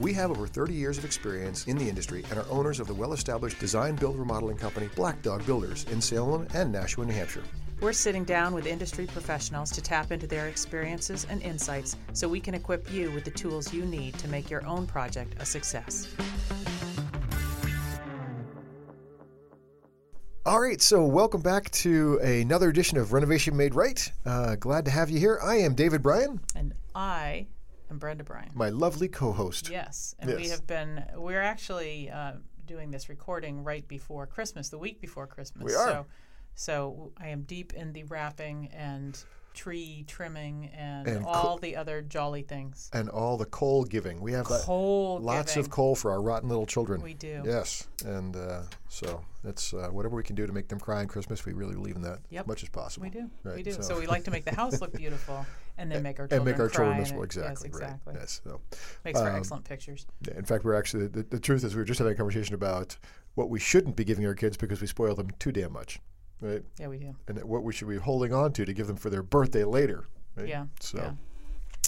We have over 30 years of experience in the industry and are owners of the well established design build remodeling company Black Dog Builders in Salem and Nashua, New Hampshire. We're sitting down with industry professionals to tap into their experiences and insights so we can equip you with the tools you need to make your own project a success. All right, so welcome back to another edition of Renovation Made Right. Uh, glad to have you here. I am David Bryan, And I am Brenda Bryan. my lovely co host. Yes, and we have been, we're actually uh, doing this recording right before Christmas, the week before Christmas. We are. So, so I am deep in the wrapping and tree trimming and, And co- all the other jolly things. And all the coal giving. We have Coal lots giving. of coal for our rotten little children. We do. Yes, and uh, so it's uh, whatever we can do to make them cry on Christmas. We really believe in that Yep. as much as possible. We do. we do. so- So. we like to make the house look beautiful and then make our children and make our children miserable. Exactly. Yes, exactly. Right. Yes. So, Makes for Um, excellent pictures. in fact, we're actually the, the truth is we were just having a conversation about what we shouldn't be giving our kids because we spoil them too damn much, right? Yeah, we do. And what we should be holding on to to give them for their birthday later. Right? Yeah. So. yeah.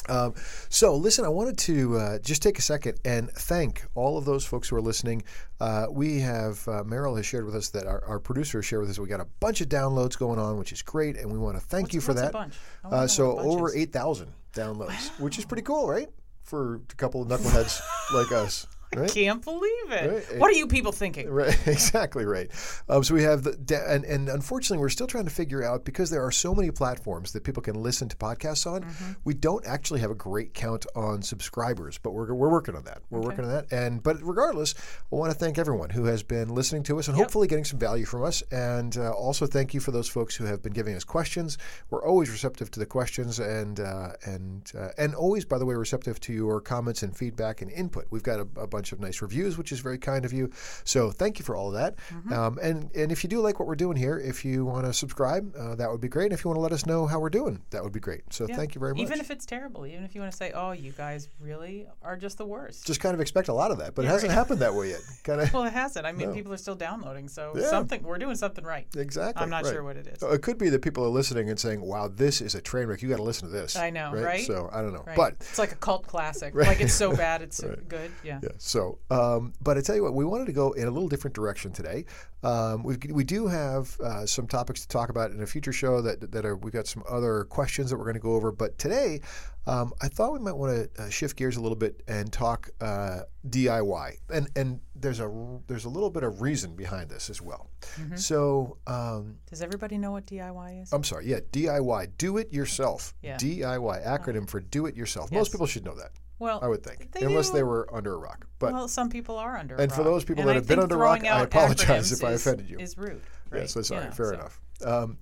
Um, so, listen, I wanted to uh, just take a second and thank all of those folks who are listening. Uh, we have, uh, Meryl has shared with us that our, our producer has shared with us we got a bunch of downloads going on, which is great, and we want to thank What's- you for that. bunch? I wanna know Uh, so, over 8,000 downloads, which is pretty cool, right? For a couple of knuckleheads like us. Right? Can't believe it. Right. What are you people thinking? Right, exactly right. Um, so we have the, da- and, and unfortunately, we're still trying to figure out because there are so many platforms that people can listen to podcasts on. Mm-hmm. We don't actually have a great count on subscribers, but we're, we're working on that. We're working on that. And but regardless, I want to thank everyone who has been listening to us and hopefully getting some value from us. And uh, also thank you for those folks who have been giving us questions. We're always receptive to the questions and uh, and uh, and always, by the way, receptive to your comments and feedback and input. We've got a, a bunch of nice reviews, which is very kind of you. So thank you for all of that. Mm-hmm. Um, and and if you do like what we're doing here, if you want to subscribe, uh, that would be great. And if you want to let us know how we're doing, that would be great. So Yeah. thank you very much. Even if it's terrible, even if you want to say, "Oh, you guys really are just the worst." Just kind of expect a lot of that, but it hasn't right. happened that way yet. Kind of well, it hasn't. I mean, No. people are still downloading, so Yeah. something we're doing something right. exactly. I'm not right. sure what it is. It could be that people are listening and saying, "Wow, this is a train wreck. You got to listen to this." I know, right? So I don't know, Right. but it's like a cult classic. Right. Like it's so bad, it's Right. good. Yeah. Yeah. So, um, but I tell you what, we wanted to go in a little different direction today. Um, we we do have uh, some topics to talk about in a future show that that are we've got some other questions that we're going to go over. But today, um, I thought we might want to uh, shift gears a little bit and talk uh, DIY. And and there's a there's a little bit of reason behind this as well. Mm-hmm. So. Um, Does everybody know what DIY is? I'm sorry, yeah, DIY, do it yourself. Yeah. DIY, acronym for do it yourself. Most people should know that, well, I would think, They unless do. they were under a rock. But well, some people are under. a and for those people And that I have been under a rock, I apologize if I offended you. Is rude. yeah, so sorry, fair so- enough. Um,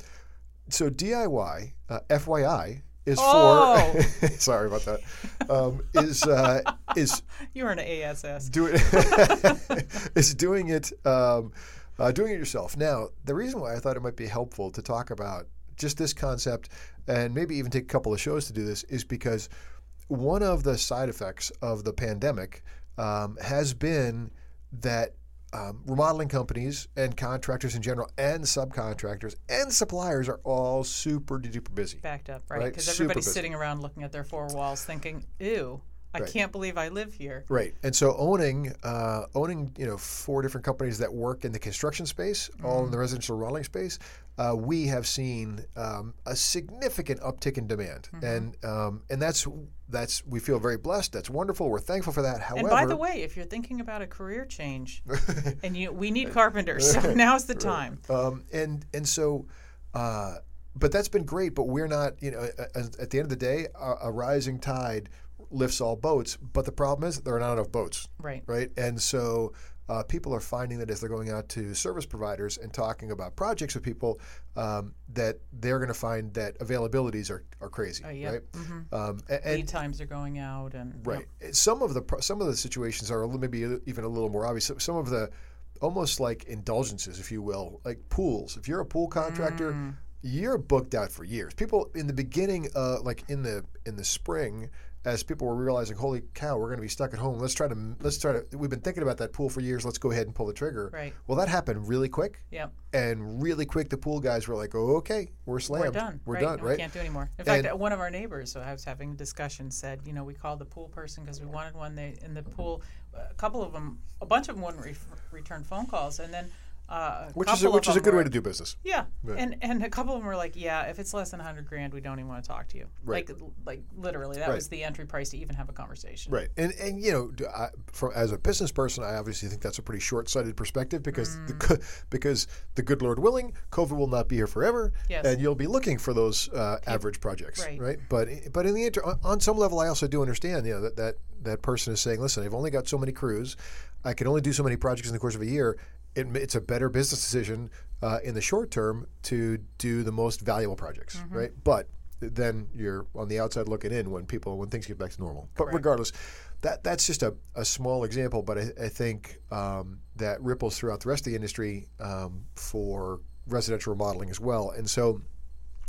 so DIY, uh, FYI, is Oh. for sorry about that. Um, is uh, is You're an ASS. do it is doing it um, uh, doing it yourself. Now, the reason why I thought it might be helpful to talk about just this concept and maybe even take a couple of shows to do this is because one of the side effects of the pandemic um, has been that um, remodeling companies and contractors in general and subcontractors and suppliers are all super duper busy. backed up, right? Right, Because super everybody's busy. sitting around looking at their four walls, thinking, "Ew, I Right. can't believe I live here." Right, and so owning uh, owning you know four different companies that work in the construction space, all in the residential remodeling space, uh, we have seen um, a significant uptick in demand, and um, and that's that's we feel very blessed. That's wonderful. We're thankful for that. However, And by the way, if you're thinking about a career change, and you, we need carpenters, so now's the time. um, and and so. Uh, but that's been great. But we're not, you know, at the end of the day, a, a rising tide lifts all boats. But the problem is there are not enough boats. Right. right? And so uh, people are finding that as they're going out to service providers and talking about projects with people, um, that they're going to find that availabilities are, are crazy, Uh, yep. right? Mhm. Um, a- and, Lead times are going out, and yep. Right. Some of the pro- some of the situations are maybe even a little more obvious. Some- Some of the almost like indulgences, if you will, like pools. If you're a pool contractor, Mm. you're booked out for years. People in the beginning, uh, like in the in the spring, as people were realizing, holy cow, we're going to be stuck at home. Let's try to let's try to. We've been thinking about that pool for years. Let's go ahead and pull the trigger. Right. Well, that happened really quick, Yeah. and really quick. The pool guys were like, "Oh, okay, we're slammed. We're done. We're right? done. No, Right." We can't do anymore. In And- fact, one of our neighbors, who I was having a discussion, said, you know, we called the pool person because we wanted one. They in the pool, a couple of them, a bunch of them wouldn't re- return phone calls, and then uh, Which is a, which is a good were- way to do business. Yeah, Right. and and a couple of them were like, yeah, if it's less than hundred grand, we don't even want to talk to you. Right. Like like literally, that Right. was the entry price to even have a conversation. Right, and and you know, I, from as a business person, I obviously think that's a pretty short-sighted perspective because the, Mm. co- because the good Lord willing, COVID will not be here forever, Yes. and you'll be looking for those uh, average projects, right. But but in the inter- on- on some level, I also do understand, you know, that that that person is saying, listen, I've only got so many crews, I can only do so many projects in the course of a year. It, it's a better business decision uh, in the short term to do the most valuable projects, Mm-hmm. right? But then you're on the outside looking in when people when things get back to normal. But Correct. regardless, that that's just a, a small example, but I, I think um, that ripples throughout the rest of the industry um, for residential remodeling as well. And so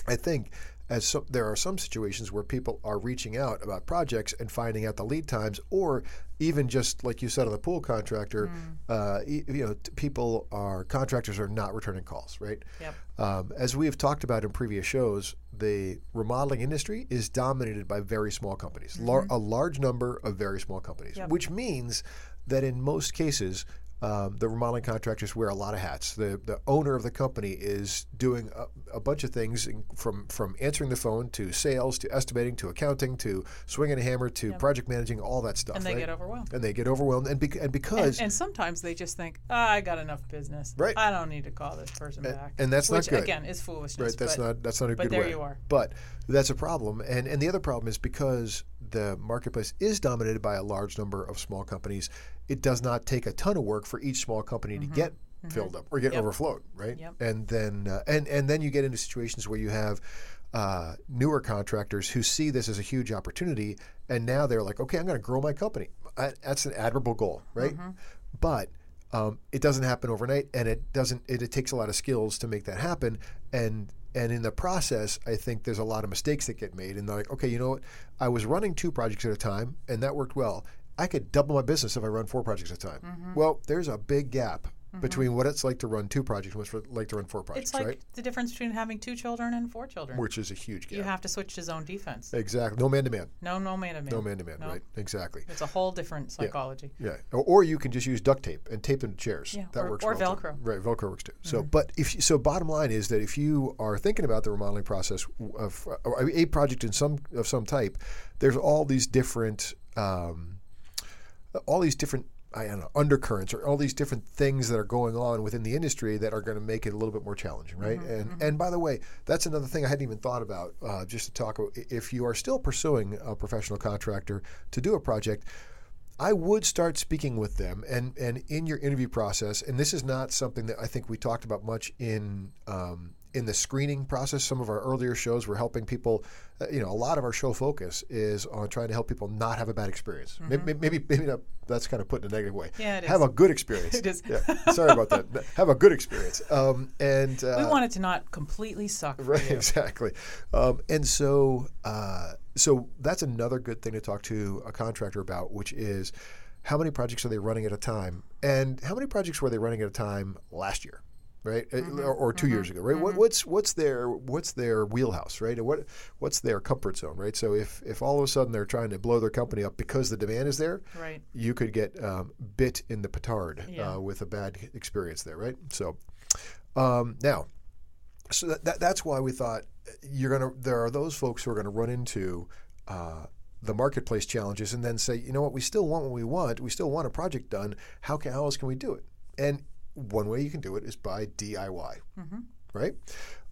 I think as some, there are some situations where people are reaching out about projects and finding out the lead times, or even just like you said on the pool contractor, uh, y- you know, t- people are contractors are not returning calls, right? Yep. Um, as we have talked about in previous shows, the remodeling industry is dominated by very small companies, lar- a large number of very small companies, Yep. which means that in most cases, um, the remodeling contractors wear a lot of hats. The the owner of the company is doing a, a bunch of things from from answering the phone to sales to estimating to accounting to swinging a hammer to project managing all that stuff. And they right? get overwhelmed. and they get overwhelmed, and, bec- and And, because and sometimes they just think, oh, I got enough business. Right. I don't need to call this person back. and that's not good. again, is foolishness. Right, that's but not that's not a good way. but there you are. But that's a problem, and and the other problem is because the marketplace is dominated by a large number of small companies. It does not take a ton of work for each small company to get filled up or get Mm-hmm. Yep. overflowed, right? Yep. And then uh, and and then you get into situations where you have. Uh, newer contractors who see this as a huge opportunity, and now they're like, "Okay, I'm going to grow my company." I, that's an admirable goal, right? Mm-hmm. But um, it doesn't happen overnight, and it doesn't. It, it takes a lot of skills to make that happen, and and in the process, I think there's a lot of mistakes that get made. And they're like, okay, you know what? I was running two projects at a time, and that worked well. I could double my business if I run four projects at a time. Mm-hmm. Well, there's a big gap between what it's like to run two projects and what it's like to run four projects, It's like right? the difference between having two children and four children. Which is a huge gap. you have to switch to zone defense. exactly. No man to man. No, no man to man. No man to man. Right. Exactly. It's a whole different psychology. Yeah, or, or you can just use duct tape and tape them to chairs. Yeah, that or- works. or well. Velcro. Mm-hmm. Right, Velcro works too. So, but if you, so, bottom line is that if you are thinking about the remodeling process of or a project in some of some type, there's all these different, um, all these different. I don't know undercurrents or all these different things that are going on within the industry that are going to make it a little bit more challenging, right? Mm-hmm, and and by the way, that's another thing I hadn't even thought about. Uh, just to talk, about, if you are still pursuing a professional contractor to do a project, I would start speaking with them, and and in your interview process, and this is not something that I think we talked about much in um, in the screening process. Some of our earlier shows were helping people. Uh, you know, a lot of our show focus is on trying to help people not have a bad experience. Maybe, maybe maybe not. That's kind of put in a negative way. Mm-hmm. Yeah, it have is. a good experience. It is. Yeah, sorry about that. Have a good experience. Um, and uh, we want it to not completely suck Right, you. exactly. Um, and so, uh, so that's another good thing to talk to a contractor about, which is how many projects are they running at a time, and how many projects were they running at a time last year, right, Uh, Mm-hmm. or, or 2 years ago, right? What, what's what's their what's their wheelhouse, right? And what what's their comfort zone, right? So if if all of a sudden they're trying to blow their company up because the demand is there, Right. you could get um, bit in the petard Yeah. uh, with a bad experience there, right? So um, now, so that, that, that's why we thought you're gonna. There are those folks who are gonna run into. Uh, the marketplace challenges, and then say, you know what, we still want what we want. We still want a project done. How can how else can we do it? And one way you can do it is by DIY, right?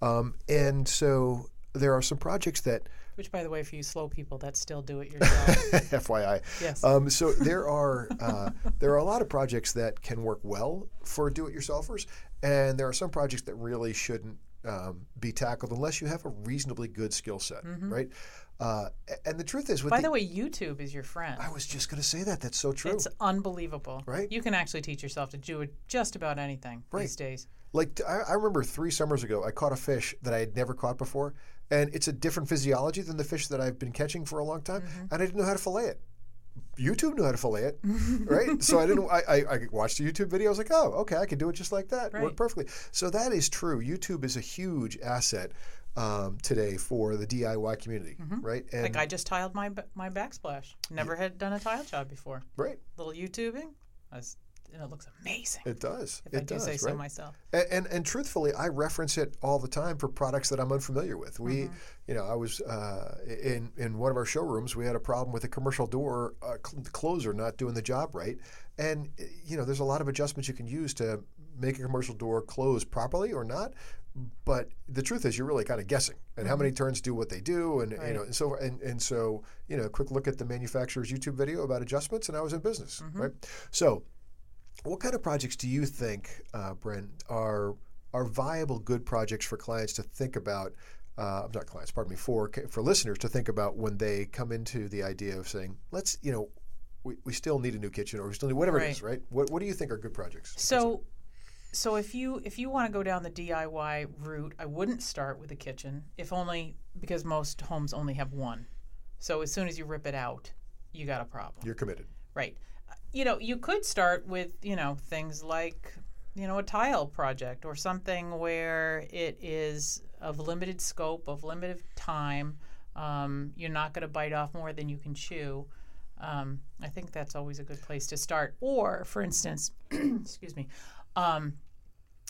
Um, and so there are some projects that Which, by the way, for you slow people, that's still do it yourself. FYI. Yes. Um, so there are uh, there are a lot of projects that can work well for do-it-yourselfers, and there are some projects that really shouldn't um, be tackled unless you have a reasonably good skill set, right? Uh, and the truth is, with by the, the way, YouTube is your friend. I was just going to say that. That's so true. It's unbelievable. Right? You can actually teach yourself to do it just about anything Right. these days. Like I remember three summers ago, I caught a fish that I had never caught before, and it's a different physiology than the fish that I've been catching for a long time, and I didn't know how to fillet it. YouTube knew how to fillet it, right? So I didn't. I, I, I watched a YouTube video. I was like, oh, okay, I can do it just like that. Right. Worked perfectly. So that is true. YouTube is a huge asset um, today for the DIY community, right? And Like I just tiled my my backsplash. Never had done a tile job before. right, Little YouTubing, I was, and it looks amazing. it does. if it I do does, say so right? myself. And, and and truthfully, I reference it all the time for products that I'm unfamiliar with. We, Mm-hmm. you know, I was uh, in in one of our showrooms. We had a problem with a commercial door uh, cl- closer not doing the job right, and uh, you know, there's a lot of adjustments you can use to make a commercial door close properly or not. But the truth is, you're really kind of guessing, and how many turns do what they do, and you Mm-hmm. Know, and so and, and so you know, a quick look at the manufacturer's YouTube video about adjustments, and I was in business, Mm-hmm. right? So what kind of projects do you think, uh, Brent, are are viable, good projects for clients to think about? Uh, not clients, pardon me, for for listeners to think about when they come into the idea of saying, let's, you know, we, we still need a new kitchen, or we still need whatever it is, right? What What do you think are good projects? So, so if you if you want to go down the DIY route, I wouldn't start with a kitchen, if only because most homes only have one. So as soon as you rip it out, you got a problem. You're committed. Right. You know, you could start with, you know, things like, you know, a tile project or something where it is of limited scope, of limited time. Um, you're not going to bite off more than you can chew. Um, I think that's always a good place to start. Or, for instance, excuse me, um,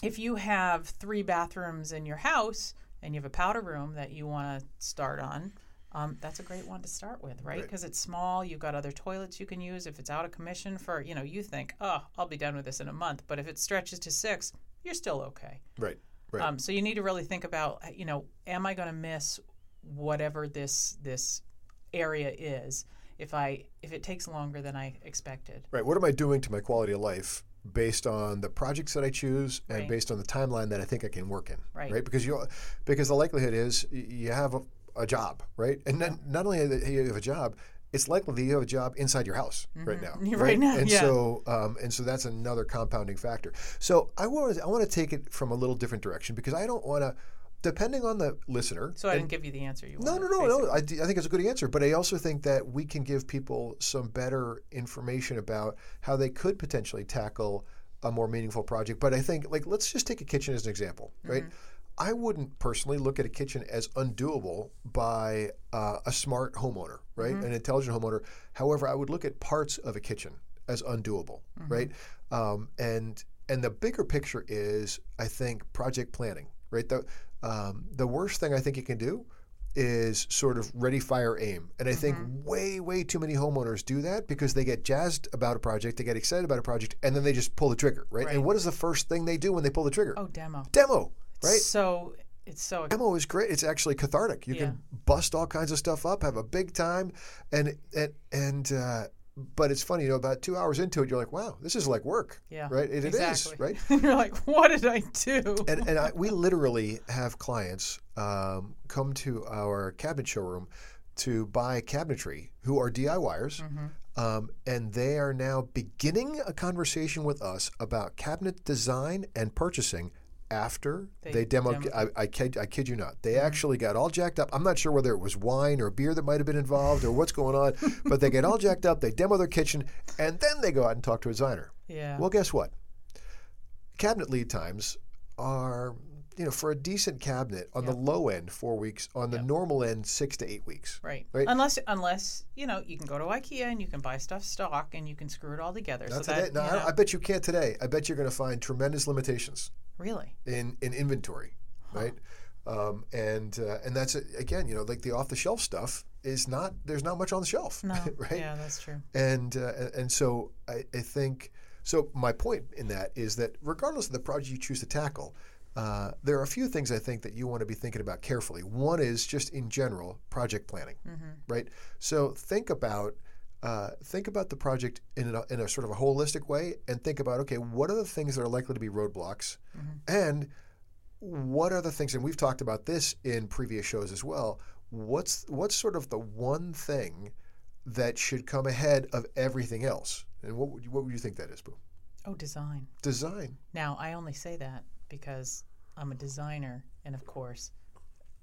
if you have three bathrooms in your house and you have a powder room that you want to start on, um, that's a great one to start with, right? Right. Because it's small. You've got other toilets you can use. If it's out of commission for, you know, you think, oh, I'll be done with this in a month. But if it stretches to six, you're still okay. Right. Right. Um, so you need to really think about, you know, am I going to miss whatever this this area is if I if it takes longer than I expected? Right. What am I doing to my quality of life based on the projects that I choose and Right. based on the timeline that I think I can work in? Right. right? Because you because the likelihood is you have a, a job, right? And not, not only that you have a job, it's likely that you have a job inside your house right now. Right now, And yeah. so um, and so that's another compounding factor. So I want I want to take it from a little different direction because I don't want to. Depending on the listener, So I didn't give you the answer you no, wanted. no, no, basically. no. I, d- I think it's a good answer, but I also think that we can give people some better information about how they could potentially tackle a more meaningful project. But I think, like, let's just take a kitchen as an example, right? I wouldn't personally look at a kitchen as undoable by uh, a smart homeowner, right? An intelligent homeowner. However, I would look at parts of a kitchen as undoable, right? Um, and and the bigger picture is, I think, project planning, right? The um, the worst thing I think you can do is sort of ready, fire, aim. And I think way, way too many homeowners do that because they get jazzed about a project, they get excited about a project, and then they just pull the trigger, right? And what is the first thing they do when they pull the trigger? Oh, demo. Demo, right? So it's so Demo is great. It's actually cathartic. You Yeah. can bust all kinds of stuff up, have a big time, and and and. Uh, but it's funny, you know. About two hours into it, you're like, "Wow, this is like work." yeah, Right. It, it is exactly. right. You're like, what did I do? and and I, we literally have clients um, come to our cabinet showroom to buy cabinetry who are DIYers, Mm-hmm. um, and they are now beginning a conversation with us about cabinet design and purchasing. After they, They demo, demo- I, I, kid, I kid you not, they mm-hmm. actually got all jacked up. I'm not sure whether it was wine or beer that might have been involved or what's going on, but they get all jacked up. They demo their kitchen, and then they go out and talk to a designer. yeah. Well, guess what? Cabinet lead times are, you know, for a decent cabinet on the low end, four weeks. On the normal end, six to eight weeks. Right. Right. Unless, unless you know, you can go to IKEA and you can buy stuff stock and you can screw it all together. Not so today. that no, you I, know, I bet you can't today. I bet you're going to find tremendous limitations really. in, in inventory, right? Um, and uh, and that's again, you know, like the off the shelf stuff is not. There's not much on the shelf, No. right? Yeah, that's true. And uh, and- so I, I think so. My point in that is that regardless of the project you choose to tackle, uh, there are a few things I think that you want to be thinking about carefully. One is just in general project planning, right? So think about uh, think about the project in a, in a sort of a holistic way, and think about okay, what are the things that are likely to be roadblocks, and what are the things? And we've talked about this in previous shows as well. What's what's sort of the one thing that should come ahead of everything else? And what would you, what would you think that is, Boo? Oh, design. Design. Now, I only say that because I'm a designer, and of course,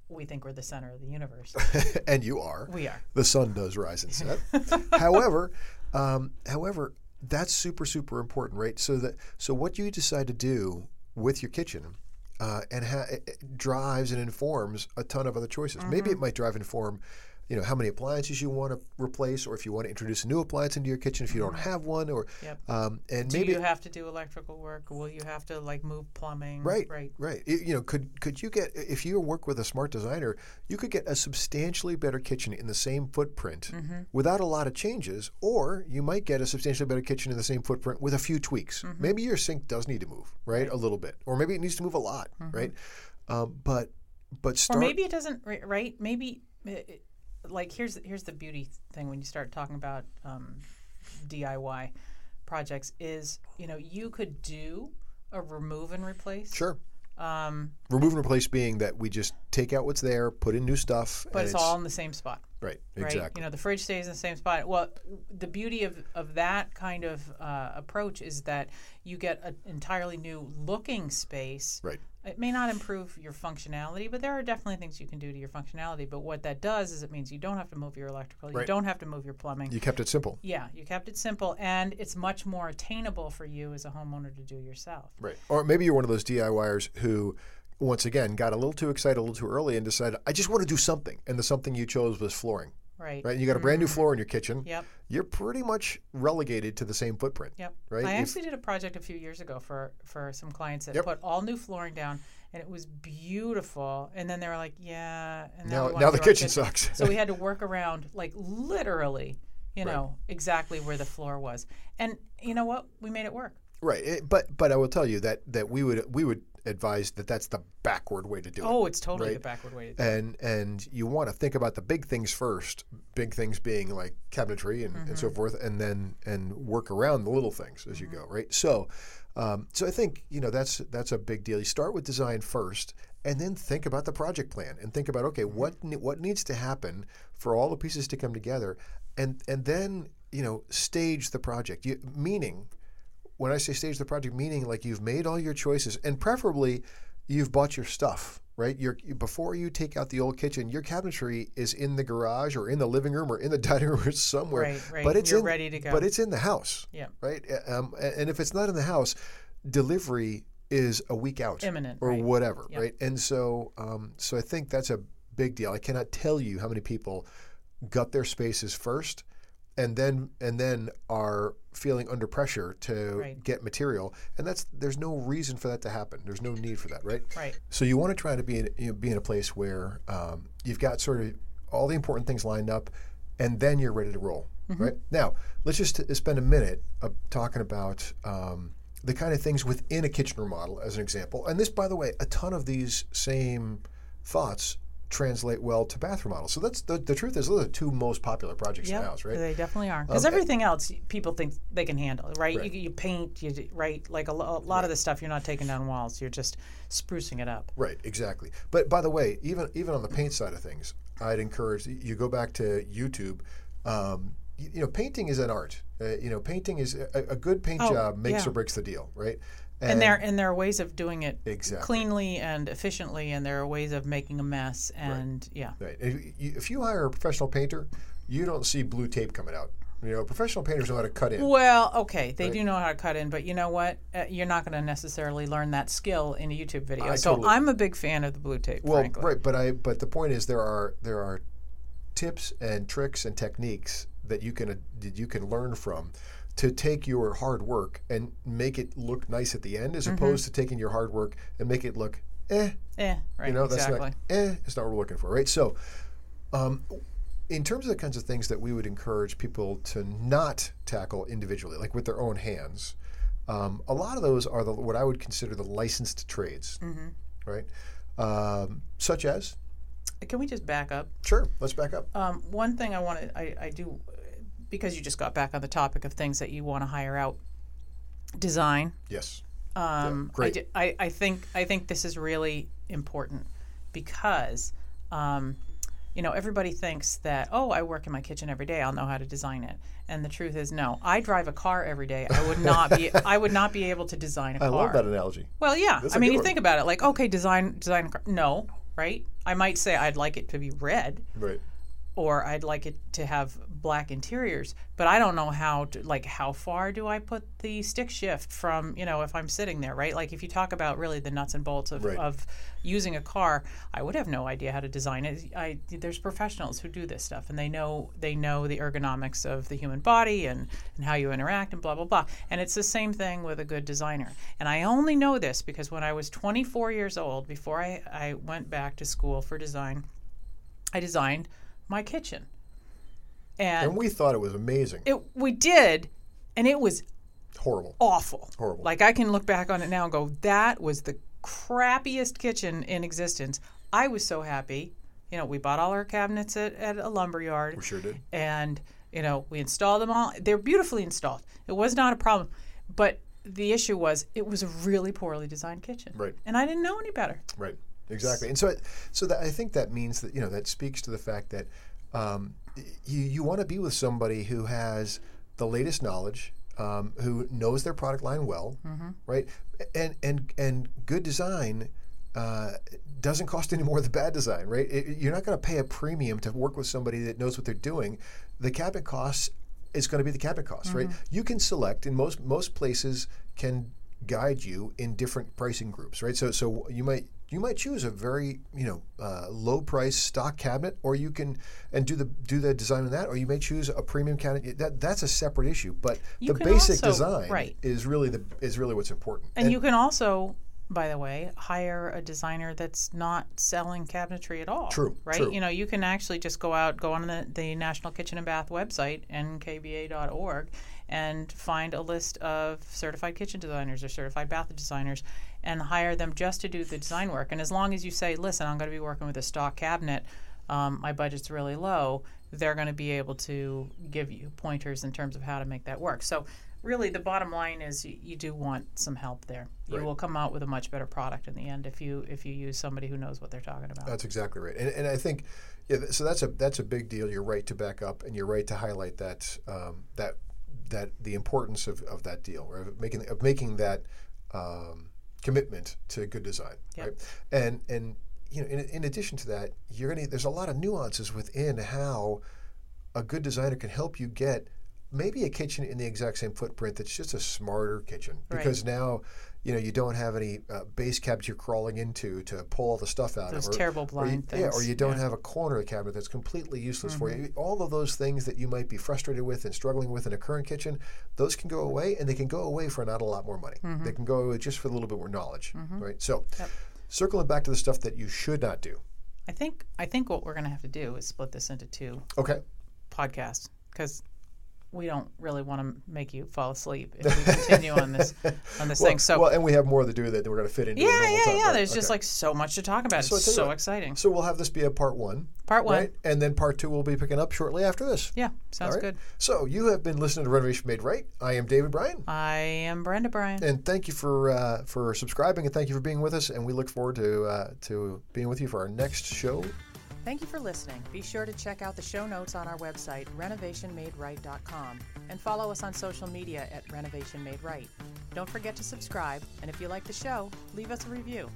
we think we're the center of the universe. and you are. we are. The sun does rise and set. however, um, however, that's super super important, right? So that so what you decide to do with your kitchen. Uh, and ha- drives and informs a ton of other choices. Maybe it might drive and inform, you know, how many appliances you want to replace, or if you want to introduce a new appliance into your kitchen if you don't have one, or Yep. um, and Do maybe you have to do electrical work? Will you have to like move plumbing? Right, Right. right. It- you know, could could you get if you work with a smart designer, you could get a substantially better kitchen in the same footprint Mm-hmm. without a lot of changes, or you might get a substantially better kitchen in the same footprint with a few tweaks. Mm-hmm. Maybe your sink does need to move, right, a little bit, or maybe it needs to move a lot, right? Um, but but Or maybe it doesn't. Right? Maybe. uh, it- Like here's here's the beauty thing when you start talking about um, DIY projects is you know you could do a remove and replace. sure. Um, Remove and replace being that we just take out what's there, put in new stuff, but and it's all in the same spot. right, right? exactly. You know, the fridge stays in the same spot. Well, the beauty of, of that kind of uh, approach is that you get an entirely new looking space. Right. It may not improve your functionality, but there are definitely things you can do to your functionality. But what that does is it means you don't have to move your electrical, you don't have to move your plumbing. You kept it simple. yeah, you kept it simple, and it's much more attainable for you as a homeowner to do yourself. Right. Or maybe you're one of those DIYers who, once again, got a little too excited a little too early and decided, I just want to do something. And the something you chose was flooring. Right. Right. And you got a brand new mm-hmm. floor in your kitchen. Yep. You're pretty much relegated to the same footprint. Yep. Right? I If- actually did a project a few years ago for for some clients that Yep. put all new flooring down, and it was beautiful. And then they were like, "Yeah," and Now- now the our kitchen sucks. so we had to work around, like literally, you know, exactly where the floor was. And you know what? We made it work. Right. It- but but I will tell you that that we would we would advise that that's the backward way to do it. Oh, it's totally Right. the backward way to do it. and and you want to think about the big things first big things being like cabinetry and, and Mm-hmm. so forth and then and work around the little things as you Mm-hmm. go right so um, so i think you know that's that's a big deal you start with design first and then think about the project plan and think about okay Mm-hmm. what what needs to happen for all the pieces to come together and and then you know stage the project you, meaning when I say stage the project, meaning like you've made all your choices, and preferably you've bought your stuff, right? You're, before you take out the old kitchen, your cabinetry is in the garage or in the living room or in the dining room or somewhere. Right, right. But it's You're in, ready to go. But it's in the house, Yeah. right? Um, and if it's not in the house, delivery is a week out Imminent, or right. whatever, Yep. right? And so, um, so I think that's a big deal. I cannot tell you how many people gut their spaces first and then and then are feeling under pressure to Right. get material. And that's there's no reason for that to happen. There's no need for that right? Right. so you want to try to be in, you know, be in a place where um, you've got sort of all the important things lined up and then you're ready to roll right? Now let's just t- spend a minute uh, talking about um, the kind of things within a kitchen remodel as an example. And this by the way a ton of these same thoughts translate well to bathroom models so that's the, the truth is those are the two most popular projects in Yeah, the house right they definitely are. Because Um, everything else, people think they can handle, right? Right. You, you paint, you right? Like a, lo- a lot of the stuff, you're not taking down walls. You're just sprucing it up. Right, exactly. But by the way, even even on the paint side of things, I'd encourage you go back to YouTube. Um, you, you know, painting is an art. Uh, you know, painting is a, a good paint Oh, job makes yeah. or breaks the deal, right? And there and there are ways of doing it Exactly. cleanly and efficiently, and there are ways of making a mess. And yeah, Right. If you, if you hire a professional painter, you don't see blue tape coming out. You know, professional painters know how to cut in. Well, okay, they do know how to cut in, but you know what? Uh, you're not going to necessarily learn that skill in a YouTube video. I so totally- I'm a big fan of the blue tape. Well, frankly. right, but I but the point is there are there are tips and tricks and techniques that you can that you can learn from to take your hard work and make it look nice at the end, as Mm-hmm. opposed to taking your hard work and make it look eh. Eh, right, You know, that's exactly. not eh. It's not what we're looking for, right? So, um, in terms of the kinds of things that we would encourage people to not tackle individually, like with their own hands, Um, a lot of those are the, what I would consider the licensed trades, Mm-hmm. right? Um, such as, Can we just back up? sure, let's back up. Um, one thing I want to, I, I do, because you just got back on the topic of things that you want to hire out, design. Yes. Um, I, great. di- I, I think I think this is really important because um, you know everybody thinks that oh I work in my kitchen every day I'll know how to design it and the truth is no I drive a car every day I would not be I would not be able to design a I car I love that analogy. well yeah That's I mean you one. think about it like okay design design a car no right I might say I'd like it to be red Right. Or I'd like it to have black interiors, but I don't know how to like how far do I put the stick shift from, you know, if I'm sitting there, right? Like if you talk about really the nuts and bolts of, Right. of using a car, I would have no idea how to design it. I there's professionals who do this stuff and they know they know the ergonomics of the human body and, and how you interact and blah blah blah. And it's the same thing with a good designer. And I only know this because when I was 24 years old, before I, I went back to school for design, I designed my kitchen. And And we thought it was amazing. it we did and it was Horrible. awful Horrible. like i can look back on it now and go that was the crappiest kitchen in existence i was so happy you know we bought all our cabinets at, at a lumber yard We sure did. and you know we installed them all they're beautifully installed it was not a problem but the issue was it was a really poorly designed kitchen Right. and i didn't know any better Right. Exactly. And so, it- so that I think that means that you know that speaks to the fact that um, you you want to be with somebody who has the latest knowledge, um, who knows their product line well, right? And and and good design. Uh, doesn't cost any more than bad design, right? It, you're not going to pay a premium to work with somebody that knows what they're doing. The cabinet costs is going to be the cabinet costs, right? You can select, and most most places can guide you in different pricing groups, right? So so you might you might choose a very you know uh, low price stock cabinet, or you can and do the do the design on that, or you may choose a premium cabinet. That that's a separate issue, but You the basic also- design right. is really the is really what's important. and you can also by the way hire a designer that's not selling cabinetry at all True, right true. you know you can actually just go out go on the, the national kitchen and bath website nkba.org and find a list of certified kitchen designers or certified bath designers and hire them just to do the design work and as long as you say listen i'm going to be working with a stock cabinet um, my budget's really low they're going to be able to give you pointers in terms of how to make that work so really the bottom line is you, you do want some help there you Right. will come out with a much better product in the end if you if you use somebody who knows what they're talking about That's exactly right, and, and I think, yeah. th- So that's a that's a big deal. You're right to back up, and you're right to highlight that um, that that the importance of, of that deal, or of making of making that um, commitment to good design, Yep. right? And and you know, in, in addition to that, you're gonna there's a lot of nuances within how a good designer can help you get maybe a kitchen in the exact same footprint that's just a smarter kitchen Right. because now you know you don't have any uh, base cabinets you're crawling into to pull all the stuff out Those of or, terrible or you, blind yeah or you don't yeah. Mm-hmm. have a corner of the cabinet that's completely useless for you. All of those things that you might be frustrated with and struggling with in a current kitchen those can go away and they can go away for not a lot more money. Mm-hmm. they can go away just for a little bit more knowledge right? So circling back to the stuff that you should not do. I think i think what we're going to have to do is split this into two okay. podcasts because we don't really want to make you fall asleep if we continue on this on this well, thing so well and we have more to do that we're going to fit into yeah yeah time, yeah right? there's just Okay. like so much to talk about So it's so what, exciting So we'll have this be a part one. Part one. Right? And then part two we'll be picking up shortly after this. yeah sounds right? good So you have been listening to Renovation Made Right. I am David Bryan. i am brenda bryan And thank you for uh, for subscribing and thank you for being with us. And we look forward to uh, to being with you for our next show. Thank you for listening. Be sure to check out the show notes on our website, renovationmaderight.com, and follow us on social media at Renovation Made Right. Don't forget to subscribe, and if you like the show, leave us a review.